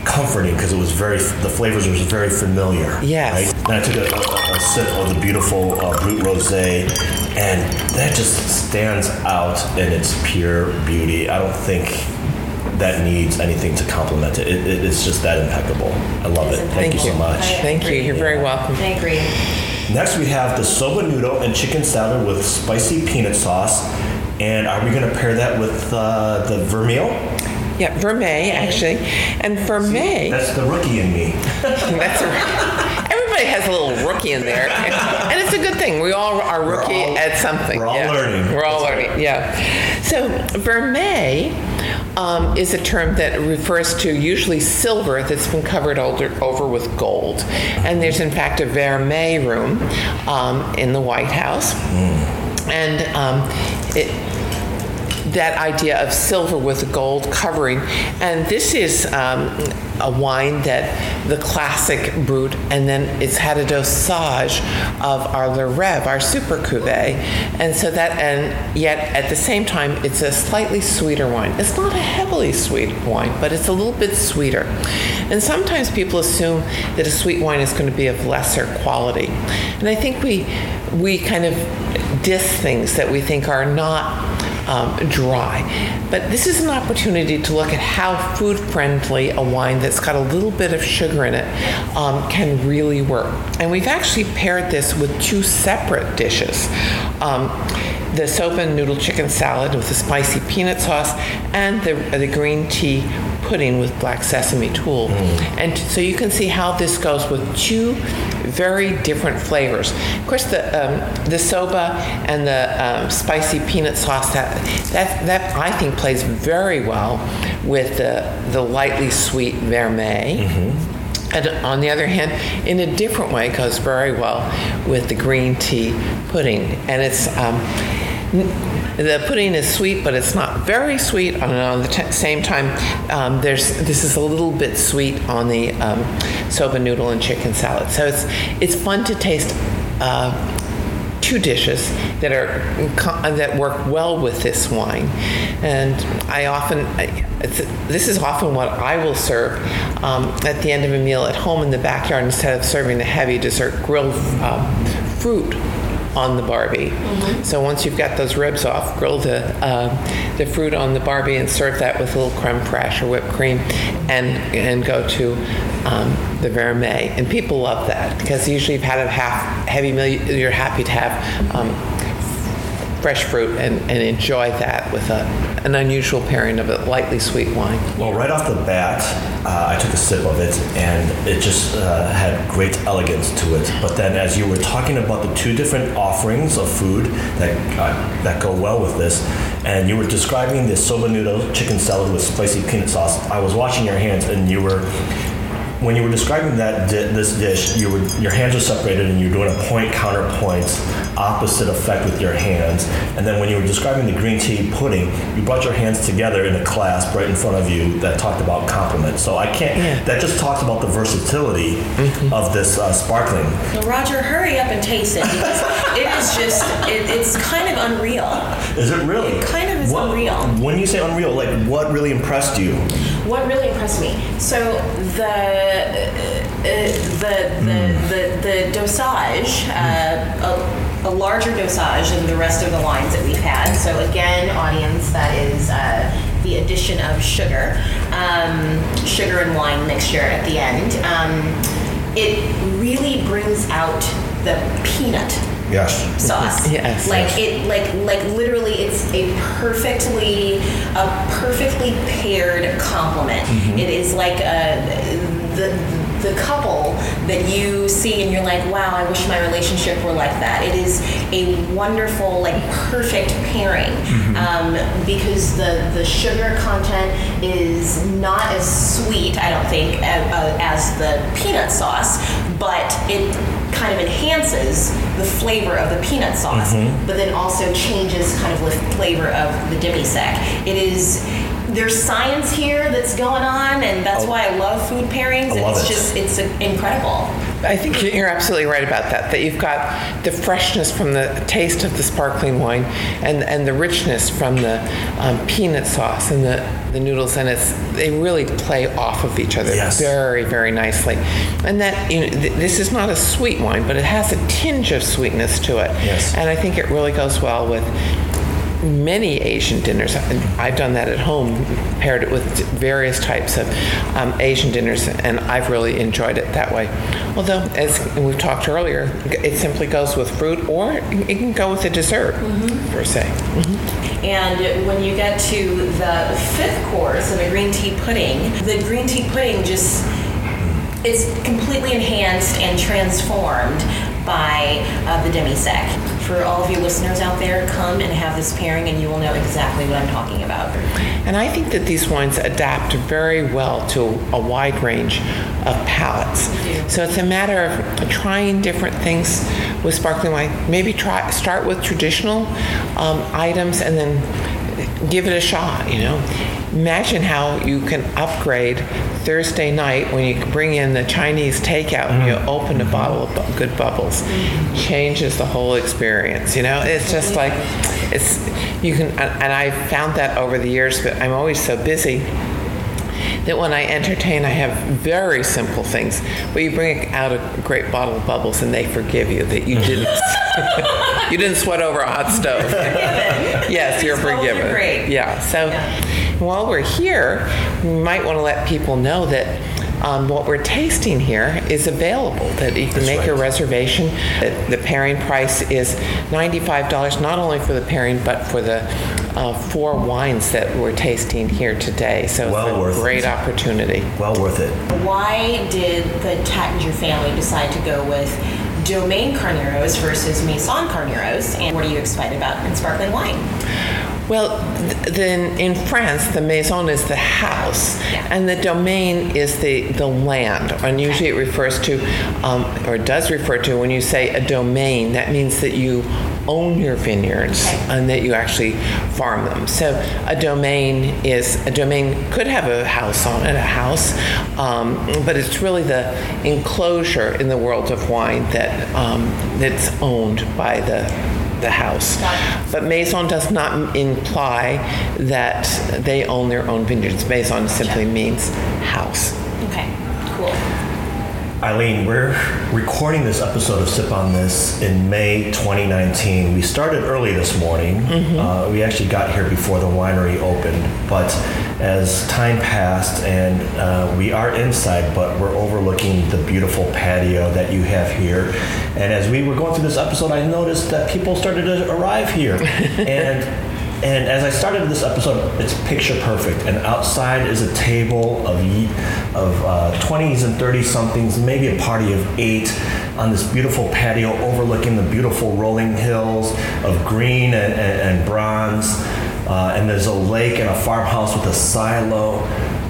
[SPEAKER 1] comforting because it was very the flavors was very familiar.
[SPEAKER 3] Yes.
[SPEAKER 1] Right? And I took a, a, a sip of the beautiful uh, brut rosé, and that just stands out in its pure beauty. I don't think that needs anything to complement it. it, it it's just that impeccable. I love it. Thank, you so much.
[SPEAKER 2] I
[SPEAKER 3] Thank you.
[SPEAKER 2] agree.
[SPEAKER 3] You're very welcome.
[SPEAKER 2] I agree.
[SPEAKER 1] Next, we have the soba noodle and chicken salad with spicy peanut sauce. And are we going to pair that with uh, the vermeil?
[SPEAKER 3] Yeah, vermeil actually, and vermeil.
[SPEAKER 1] That's the rookie in me.
[SPEAKER 3] That's a, everybody has a little rookie in there, and it's a good thing. We all are rookie
[SPEAKER 1] all-
[SPEAKER 3] at something.
[SPEAKER 1] we're all
[SPEAKER 3] yeah.
[SPEAKER 1] learning.
[SPEAKER 3] We're all
[SPEAKER 1] That's
[SPEAKER 3] learning. Yeah. So vermeil um, is a term that refers to usually silver that's been covered over, over with gold, and there's in fact a vermeil room um, in the White House, and um, it that idea of silver with a gold covering. And this is um, a wine that the classic brut, and then it's had a dosage of our Le Rêve, our super cuvee. And so that, and yet at the same time, it's a slightly sweeter wine. It's not a heavily sweet wine, but it's a little bit sweeter. And sometimes people assume that a sweet wine is going to be of lesser quality. And I think we, we kind of diss things that we think are not um, dry. But this is an opportunity to look at how food friendly a wine that's got a little bit of sugar in it um, can really work. And we've actually paired this with two separate dishes. Um, the soba and noodle chicken salad with the spicy peanut sauce and the, the green tea pudding with black sesame tuile. And so you can see how this goes with two very different flavors. Of course, the um, the soba and the um, spicy peanut sauce that that that I think plays very well with the the lightly sweet vermeil. And on the other hand, in a different way, goes very well with the green tea pudding. And it's um, the pudding is sweet, but it's not very sweet. And on the t- same time, um, there's this is a little bit sweet on the um, soba noodle and chicken salad. So it's it's fun to taste. Uh, two dishes that are that work well with this wine, and I often this is often what I will serve um, at the end of a meal at home in the backyard instead of serving a heavy dessert grilled um, fruit on the Barbie. So once you've got those ribs off, grill the uh, the fruit on the Barbie and serve that with a little creme fraiche or whipped cream, and and go to um, the vermeil. And people love that because usually you've had a half heavy meal, you're happy to have. Um, fresh fruit and, and enjoy that with a, an unusual pairing of a lightly sweet wine.
[SPEAKER 1] Well, right off the bat, uh, I took a sip of it, and it just uh, had great elegance to it. But then, as you were talking about the two different offerings of food that uh, that go well with this, and you were describing the soba noodle chicken salad with spicy peanut sauce, I was watching your hands, and you were. When you were describing that di- this dish, you were your hands were separated and you were doing a point counterpoint opposite effect with your hands. And then when you were describing the green tea pudding, you brought your hands together in a clasp right in front of you that talked about complement. So I can't.
[SPEAKER 3] Yeah.
[SPEAKER 1] That just talks about the versatility of this uh, sparkling.
[SPEAKER 2] Well, Roger, hurry up and taste it because it is just, it, it's kind of unreal.
[SPEAKER 1] Is it really?
[SPEAKER 2] It kind of is
[SPEAKER 1] What-
[SPEAKER 2] unreal.
[SPEAKER 1] When you say unreal, like what really impressed you?
[SPEAKER 2] What really impressed me, so the uh, the, the, the the dosage, uh, a, a larger dosage than the rest of the wines that we've had. So again, audience, that is uh, the addition of sugar, um, sugar and wine mixture at the end. Um, it really brings out the peanut
[SPEAKER 1] Yes.
[SPEAKER 2] sauce.
[SPEAKER 3] Yes.
[SPEAKER 2] Like it like like literally it's a perfectly a perfectly paired complement.
[SPEAKER 1] Mm-hmm.
[SPEAKER 2] It is like a the the couple that you see and you're like, wow, I wish my relationship were like that. It is a wonderful, like perfect pairing
[SPEAKER 1] Mm-hmm.
[SPEAKER 2] um, because the the sugar content is not as sweet, I don't think, as, uh, as the peanut sauce, but it kind of enhances the flavor of the peanut sauce,
[SPEAKER 1] Mm-hmm.
[SPEAKER 2] but then also changes kind of the flavor of the demi sec. It is there's science here that's going on, and that's why I love food pairings.
[SPEAKER 1] I love
[SPEAKER 2] it's
[SPEAKER 1] it.
[SPEAKER 2] just it's incredible.
[SPEAKER 3] I think you're absolutely right about that. That you've got the freshness from the taste of the sparkling wine, and and the richness from the um, peanut sauce and the, the noodles, and it's they really play off of each other
[SPEAKER 1] Yes.
[SPEAKER 3] very very nicely. And that you know, th- this is not a sweet wine, but it has a tinge of sweetness to it.
[SPEAKER 1] Yes.
[SPEAKER 3] And I think it really goes well with many Asian dinners. And I've done that at home, paired it with various types of um, Asian dinners, and I've really enjoyed it that way. Although, as we've talked earlier, it simply goes with fruit, or it can go with a dessert, per se.
[SPEAKER 2] And when you get to the fifth course of a green tea pudding, the green tea pudding just is completely enhanced and transformed by uh, the demi sec. For all of you listeners out there, come and have this pairing, and you will know exactly what I'm talking about.
[SPEAKER 3] And I think that these wines adapt very well to a wide range of palates. So it's a matter of trying different things with sparkling wine. Maybe try start with traditional um, items and then give it a shot. You know, imagine how you can upgrade Thursday night when you bring in the Chinese takeout and you mm-hmm. open a bottle of bu- good bubbles. Changes the whole experience. You know, it's just like it's you can and I found that over the years, but I'm always so busy that when I entertain, I have very simple things. But you bring out a great bottle of bubbles, and they forgive you that you didn't you didn't sweat over a hot stove. yes, you're
[SPEAKER 2] bubbles are
[SPEAKER 3] forgiven.
[SPEAKER 2] great.
[SPEAKER 3] Yeah. So while we're here, we might want to let people know that. Um, what we're tasting here is available. That you can
[SPEAKER 1] That's
[SPEAKER 3] make a reservation. The, the pairing price is $95, not only for the pairing, but for the uh, four wines that we're tasting here today. So
[SPEAKER 1] Well
[SPEAKER 3] it's a
[SPEAKER 1] worth it.
[SPEAKER 3] great opportunity.
[SPEAKER 1] Well worth it.
[SPEAKER 2] Why did the Taittinger family decide to go with Domaine Carneros versus Maison Carneros? And what are you excited about in sparkling wine?
[SPEAKER 3] Well, th- then in France, the maison is the house,
[SPEAKER 2] Yeah.
[SPEAKER 3] and the domain is the, the land. And usually it refers to, um, or does refer to, when you say a domain, that means that you own your vineyards
[SPEAKER 2] Okay.
[SPEAKER 3] and that you actually farm them. So a domain is, a domain could have a house on it, a house, um, but it's really the enclosure in the world of wine that, um, that's owned by the, the house. But maison does not imply that they own their own vineyards. Maison simply means house.
[SPEAKER 2] Okay, cool.
[SPEAKER 1] Eileen, we're recording this episode of Sip on This in May 2019. We started early this morning. Uh, we actually got here before the winery opened, but as time passed and uh, we are inside, but we're overlooking the beautiful patio that you have here. And as we were going through this episode, I noticed that people started to arrive here. and and as I started this episode, it's picture perfect. And outside is a table of of uh, 20s and 30 somethings, maybe a party of eight, on this beautiful patio overlooking the beautiful rolling hills of green and, and, and bronze. Uh, and there's a lake and a farmhouse with a silo.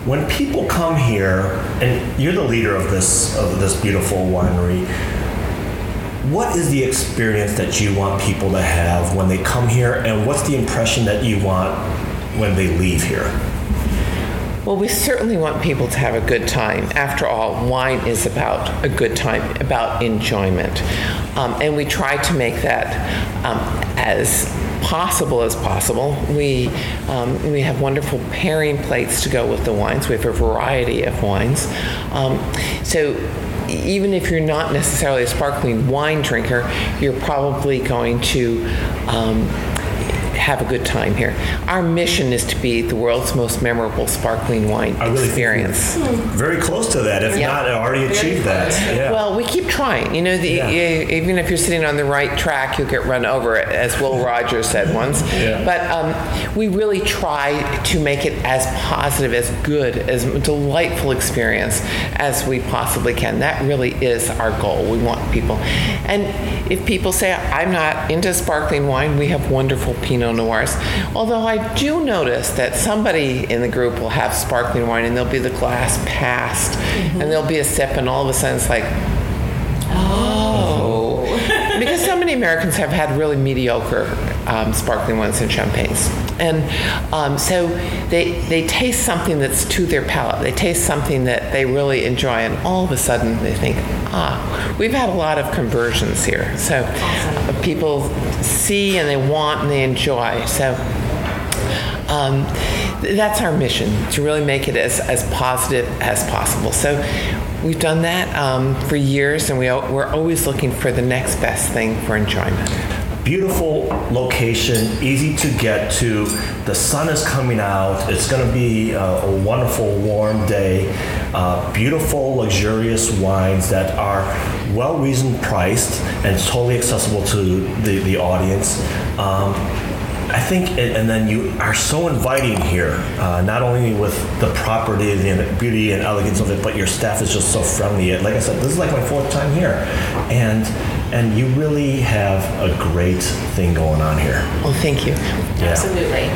[SPEAKER 1] When people come here, and you're the leader of this of this beautiful winery, what is the experience that you want people to have when they come here, and what's the impression that you want when they leave here?
[SPEAKER 3] Well, we certainly want people to have a good time. After all, wine is about a good time, about enjoyment. Um, and we try to make that um, as possible as possible. We, um, we have wonderful pairing plates to go with the wines. We have a variety of wines. Um, so even if you're not necessarily a sparkling wine drinker, you're probably going to um, have a good time here. Our mission is to be the world's most memorable sparkling wine
[SPEAKER 1] I really
[SPEAKER 3] experience.
[SPEAKER 1] Very close to that, if
[SPEAKER 3] Yeah.
[SPEAKER 1] not already achieved that. Yeah.
[SPEAKER 3] Well, we keep trying. You know, the,
[SPEAKER 1] Yeah.
[SPEAKER 3] even if you're sitting on the right track, you'll get run over, as Will Rogers said once. But um, we really try to make it as positive, as good, as delightful experience as we possibly can. That really is our goal. We want people. And if people say, I'm not into sparkling wine, we have wonderful Pinot Noirs. Although I do notice that somebody in the group will have sparkling wine and there'll be the glass past and there'll be a sip, and all of a sudden it's like, Oh. because so many Americans have had really mediocre um, sparkling wines and champagnes. And um, so they, they taste something that's to their palate. They taste something that they really enjoy, and all of a sudden they think, ah, we've had a lot of conversions here. So uh, people see and they want and they enjoy. So um, that's our mission to really make it as, as positive as possible. So we've done that um, for years, and we, we're always looking for the next best thing for enjoyment.
[SPEAKER 1] Beautiful location, easy to get to. The sun is coming out. It's going to be uh, a wonderful, warm day. Uh, beautiful, luxurious wines that are well reasoned priced and totally accessible to the, the audience. Um, I think, and then you are so inviting here, uh, not only with the property and the beauty and elegance of it, but your staff is just so friendly. Like I said, this is like my fourth time here, and and you really have a great thing going on here.
[SPEAKER 3] Well, thank you.
[SPEAKER 1] Yeah.
[SPEAKER 2] Absolutely.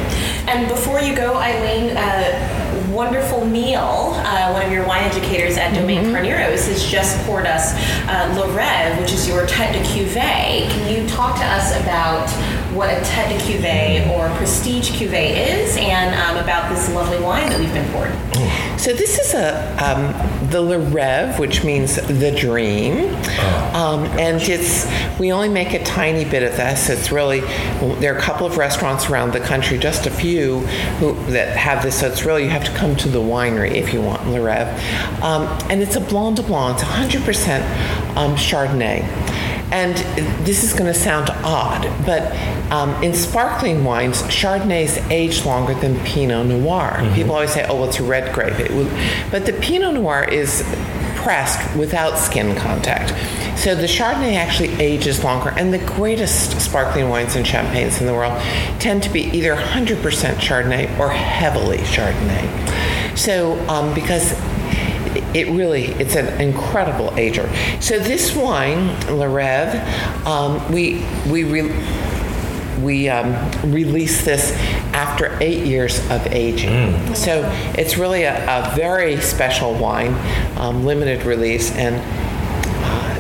[SPEAKER 2] And before you go, Eileen, a wonderful meal. Uh, one of your wine educators at Domaine Carneros has just poured us uh, Le Rêve, which is your tête de cuvée. Can you talk to us about what a tête de cuvée or prestige cuvée is and um, about this lovely wine that we've been poured?
[SPEAKER 3] So this is a um, the Le Rêve, which means the dream, um, and it's we only make a tiny bit of this. It's really there are a couple of restaurants around the country, just a few who that have this. So it's really you have to come to the winery if you want Le Rêve, um, and it's a Blanc de Blanc. It's 100% um, Chardonnay. And this is going to sound odd, but um, in sparkling wines, Chardonnays age longer than Pinot Noir. People always say, "Oh, well, it's a red grape," it will, but the Pinot Noir is pressed without skin contact. So the Chardonnay actually ages longer, and the greatest sparkling wines and champagnes in the world tend to be either 100% Chardonnay or heavily Chardonnay. So um, because it really it's an incredible ager. So this wine, Le Rêve, um, we we re- we um, released this after eight years of aging. So it's really a, a very special wine, um, limited release, and uh,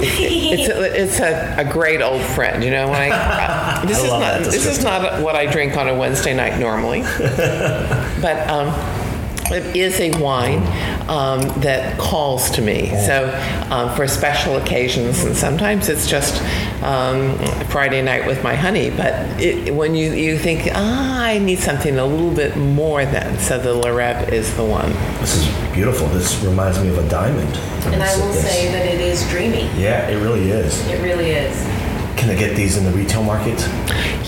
[SPEAKER 3] it's a, it's a, a great old friend. You know, when I this
[SPEAKER 1] I
[SPEAKER 3] is not this is not what I drink on a Wednesday night normally, but. Um, it is a wine um, that calls to me. So, um, for special occasions, and sometimes it's just um, Friday night with my honey. But it, when you, you think, ah, I need something a little bit more than, so the Le Rêve is the one.
[SPEAKER 1] This is beautiful. This reminds me of a diamond.
[SPEAKER 2] And I will
[SPEAKER 1] this.
[SPEAKER 2] say that it is dreamy.
[SPEAKER 1] Yeah, it really is.
[SPEAKER 2] It really is.
[SPEAKER 1] Can I get these in the retail market?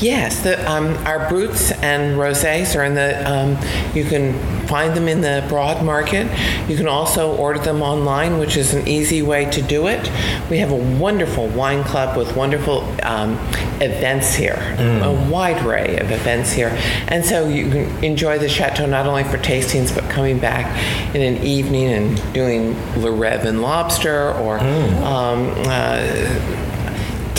[SPEAKER 3] Yes, the, um, our bruts and rosés are in the. Um, you can find them in the broad market. You can also order them online, which is an easy way to do it. We have a wonderful wine club with wonderful um, events here, a wide array of events here, and so you can enjoy the chateau not only for tastings but coming back in an evening and doing Le Rêve and lobster or. Um, uh,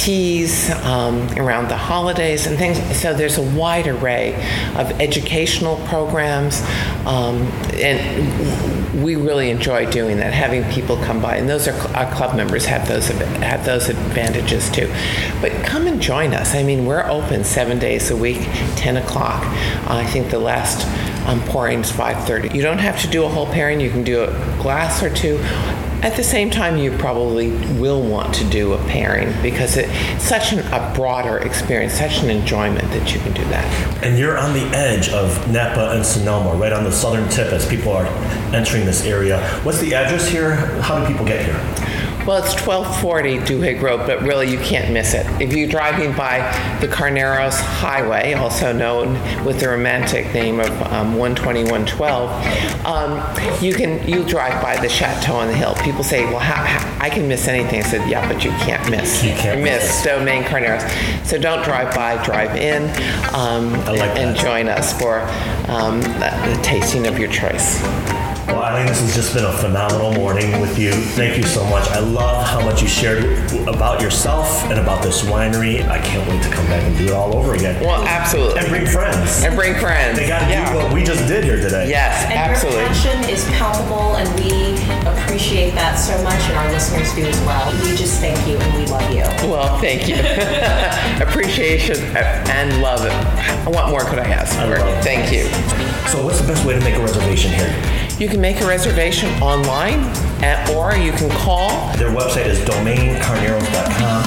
[SPEAKER 3] teas um, around the holidays and things. So there's a wide array of educational programs, um, and we really enjoy doing that, having people come by. And those are our club members have those have those advantages too. But come and join us. I mean, we're open seven days a week, 10 o'clock. I think the last um, pouring is 5:30. You don't have to do a whole pairing. You can do a glass or two. At the same time, you probably will want to do a pairing because it's such an, a broader experience, such an enjoyment that you can do that.
[SPEAKER 1] And you're on the edge of Napa and Sonoma, right on the southern tip as people are entering this area. What's the address here? How do people get here?
[SPEAKER 3] Well, it's 1240 Duhig Road, but really you can't miss it. If you're driving by the Carneros Highway, also known with the romantic name of um, 12112, um, you can you drive by the chateau on the hill. People say, "Well, how, how, I can miss anything." I said, "Yeah, but you can't miss.
[SPEAKER 1] You can't
[SPEAKER 3] miss
[SPEAKER 1] miss
[SPEAKER 3] Domaine Carneros." So don't drive by, drive in, um,
[SPEAKER 1] like
[SPEAKER 3] and
[SPEAKER 1] that.
[SPEAKER 3] join us for um, the, the tasting of your choice.
[SPEAKER 1] Well, Eileen, this has just been a phenomenal morning with you. Thank you so much. I love how much you shared about yourself and about this winery. I can't wait to come back and do it all over again.
[SPEAKER 3] Well, absolutely.
[SPEAKER 1] And bring friends.
[SPEAKER 3] And bring friends.
[SPEAKER 1] They got to
[SPEAKER 3] yeah.
[SPEAKER 1] do what we just did here today.
[SPEAKER 3] Yes,
[SPEAKER 2] And
[SPEAKER 3] absolutely.
[SPEAKER 2] your passion is palpable, and we appreciate that so much, and our listeners do as well. We just thank you, and we love you.
[SPEAKER 3] Well, thank you. Appreciation uh, and love. What more could I ask
[SPEAKER 1] I
[SPEAKER 3] for?
[SPEAKER 1] love it.
[SPEAKER 3] Thank you.
[SPEAKER 1] So, what's the best way to make a reservation here?
[SPEAKER 3] You can make a reservation online, at, or you can call.
[SPEAKER 1] Their website is domainecarneros.com.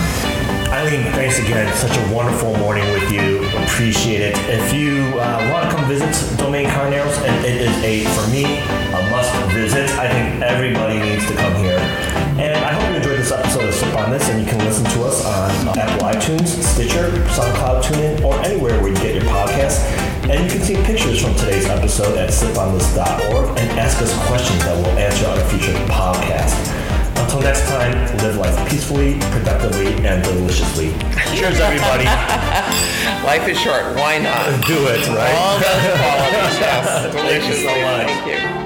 [SPEAKER 1] Eileen, thanks again. Such a wonderful morning with you. Appreciate it. If you uh, want to come visit Domaine Carneros, and it is a, for me, a must visit. I think everybody needs to come here. And I hope you enjoyed this episode of Sip on This, and you can listen to us on Apple iTunes, Stitcher, SoundCloud, TuneIn, or anywhere where you get your podcasts. And you can see pictures from today's episode at siponthis.org and ask us questions that we'll answer on a future podcast. Until next time, live life peacefully, productively, and deliciously. Cheers, everybody.
[SPEAKER 3] Life is short. Why not?
[SPEAKER 1] Do it, right?
[SPEAKER 3] All those qualities. Yes.
[SPEAKER 1] Thank you so much.
[SPEAKER 3] Thank you.